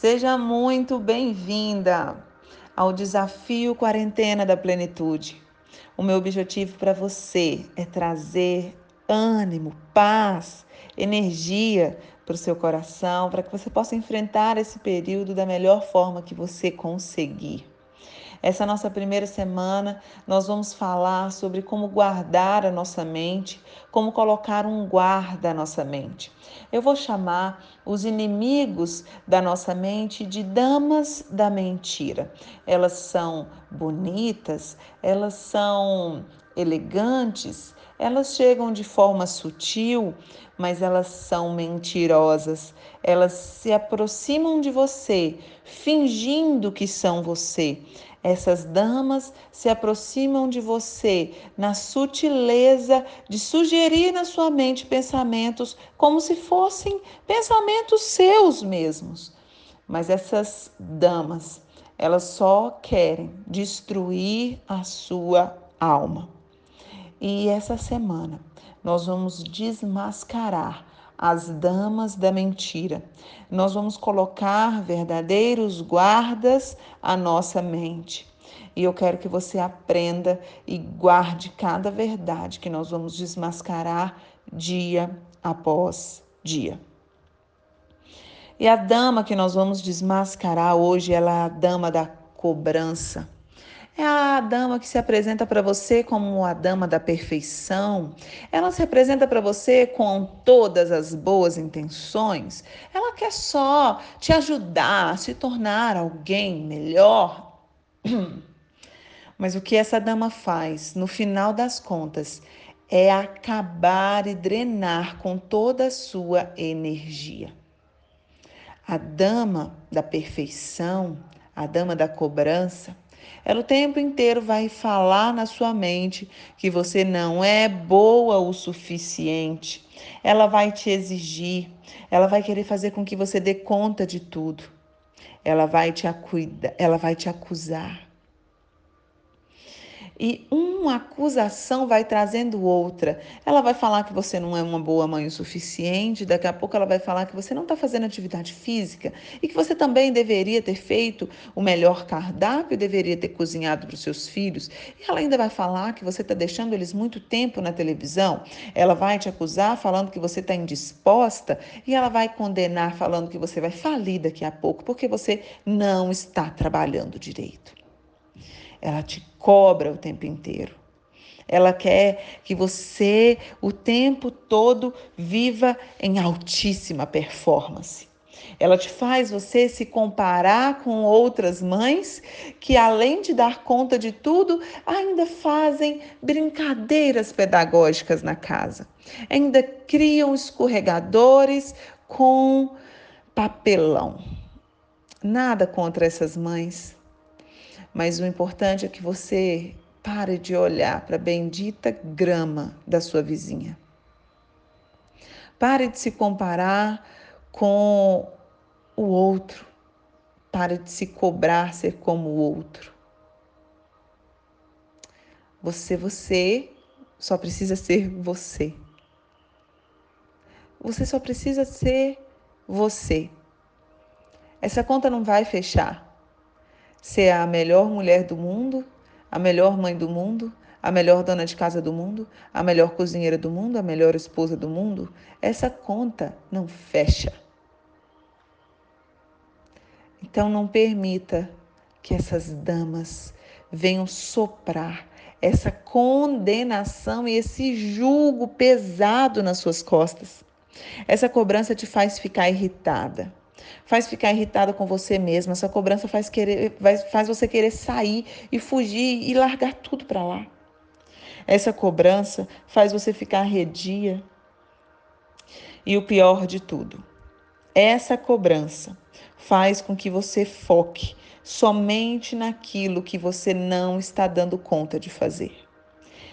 Seja muito bem-vinda ao desafio Quarentena da Plenitude. O meu objetivo para você é trazer ânimo, paz, energia para o seu coração, para que você possa enfrentar esse período da melhor forma que você conseguir. Essa nossa primeira semana, nós vamos falar sobre como guardar a nossa mente, como colocar um guarda à nossa mente. Eu vou chamar os inimigos da nossa mente de damas da mentira. Elas são bonitas, elas são elegantes, elas chegam de forma sutil, mas elas são mentirosas. Elas se aproximam de você, fingindo que são você. Essas damas se aproximam de você na sutileza de sugerir na sua mente pensamentos como se fossem pensamentos seus mesmos. Mas essas damas, elas só querem destruir a sua alma. E essa semana nós vamos desmascarar as damas da mentira. Nós vamos colocar verdadeiros guardas à nossa mente. E eu quero que você aprenda e guarde cada verdade que nós vamos desmascarar dia após dia. E a dama que nós vamos desmascarar hoje, ela é a dama da cobrança. É a dama que se apresenta para você como a dama da perfeição. Ela se apresenta para você com todas as boas intenções. Ela quer só te ajudar a se tornar alguém melhor. Mas o que essa dama faz, no final das contas, é acabar e drenar com toda a sua energia. A dama da perfeição, a dama da cobrança, ela o tempo inteiro vai falar na sua mente que você não é boa o suficiente. Ela vai te exigir, ela vai querer fazer com que você dê conta de tudo. Ela vai te, acuida, ela vai te acusar. E uma acusação vai trazendo outra. Ela vai falar que você não é uma boa mãe o suficiente, daqui a pouco ela vai falar que você não está fazendo atividade física e que você também deveria ter feito o melhor cardápio, deveria ter cozinhado para os seus filhos. E ela ainda vai falar que você está deixando eles muito tempo na televisão. Ela vai te acusar falando que você está indisposta e ela vai condenar falando que você vai falir daqui a pouco porque você não está trabalhando direito. Ela te cobra o tempo inteiro. Ela quer que você o tempo todo viva em altíssima performance. Ela te faz você se comparar com outras mães que, além de dar conta de tudo, ainda fazem brincadeiras pedagógicas na casa. Ainda criam escorregadores com papelão. Nada contra essas mães, mas o importante é que você pare de olhar para a bendita grama da sua vizinha. Pare de se comparar com o outro. Pare de se cobrar ser como o outro. Você, você só precisa ser você. Você só precisa ser você. Essa conta não vai fechar ser a melhor mulher do mundo, a melhor mãe do mundo, a melhor dona de casa do mundo, a melhor cozinheira do mundo, a melhor esposa do mundo, essa conta não fecha. Então não permita que essas damas venham soprar essa condenação e esse julgo pesado nas suas costas. Essa cobrança te faz ficar irritada faz ficar irritada com você mesma. Essa cobrança faz, querer, faz você querer sair e fugir e largar tudo para lá. Essa cobrança faz você ficar redia. E o pior de tudo, essa cobrança faz com que você foque somente naquilo que você não está dando conta de fazer.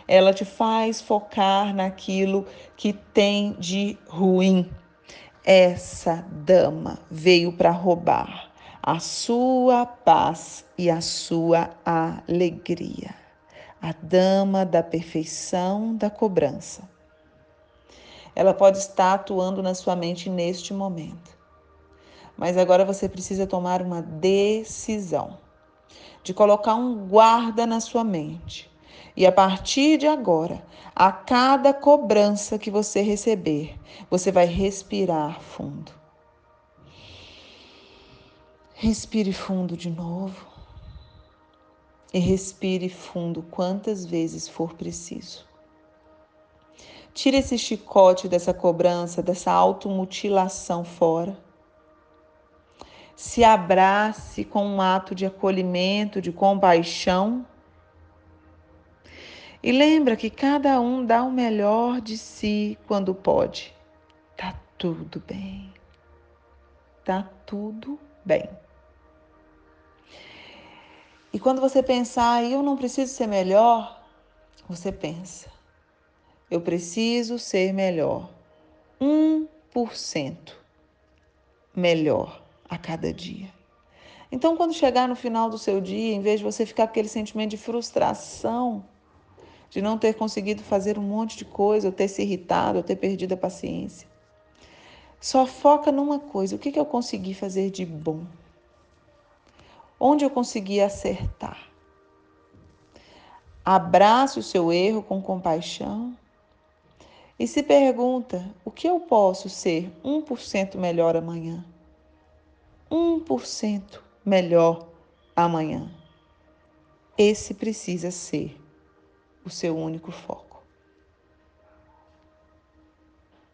Ela te faz focar naquilo que tem de ruim essa dama veio para roubar a sua paz e a sua alegria. A dama da perfeição da cobrança. Ela pode estar atuando na sua mente neste momento. Mas agora você precisa tomar uma decisão de colocar um guarda na sua mente. E a partir de agora, a cada cobrança que você receber, você vai respirar fundo. Respire fundo de novo. E respire fundo quantas vezes for preciso. Tire esse chicote dessa cobrança, dessa automutilação fora. Se abrace com um ato de acolhimento, de compaixão. E lembra que cada um dá o melhor de si quando pode. Tá tudo bem. Tá tudo bem. E quando você pensar, eu não preciso ser melhor, você pensa, eu preciso ser melhor. 1% melhor a cada dia. Então, quando chegar no final do seu dia, em vez de você ficar com aquele sentimento de frustração, de não ter conseguido fazer um monte de coisa, ou ter se irritado, ou ter perdido a paciência, só foca numa coisa: o que, que eu consegui fazer de bom? Onde eu consegui acertar? Abrace o seu erro com compaixão e se pergunta: o que eu posso ser 1% melhor amanhã? 1% melhor amanhã. Esse precisa ser o seu único foco.